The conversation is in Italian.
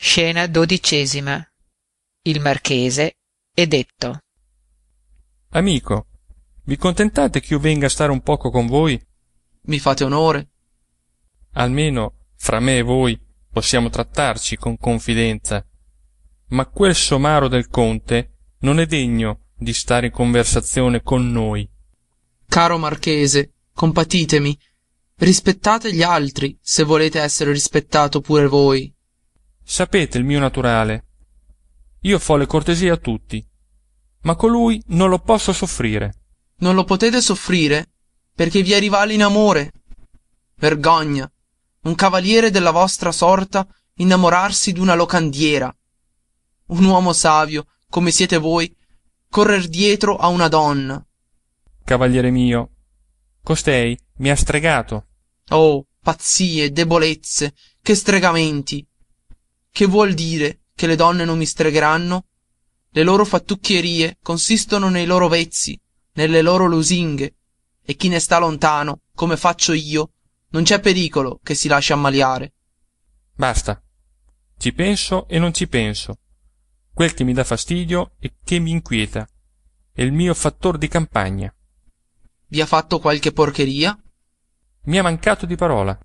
scena dodicesima. Il marchese è detto. Amico vi contentate ch'io venga a stare un poco con voi? Mi fate onore? Almeno fra me e voi possiamo trattarci con confidenza. Ma quel somaro del conte non è degno di stare in conversazione con noi. Caro marchese compatitemi. Rispettate gli altri se volete essere rispettato pure voi sapete il mio naturale. Io fo le cortesie a tutti ma colui non lo posso soffrire. Non lo potete soffrire perché vi è rivale in amore. Vergogna un cavaliere della vostra sorta innamorarsi d'una locandiera. Un uomo savio come siete voi correr dietro a una donna. Cavaliere mio costei mi ha stregato. Oh pazzie debolezze che stregamenti che vuol dire che le donne non mi stregheranno? Le loro fattucchierie consistono nei loro vezzi nelle loro lusinghe e chi ne sta lontano come faccio io non c'è pericolo che si lasci ammaliare. Basta. Ci penso e non ci penso. Quel che mi dà fastidio e che mi inquieta. È il mio fattor di campagna. Vi ha fatto qualche porcheria? Mi ha mancato di parola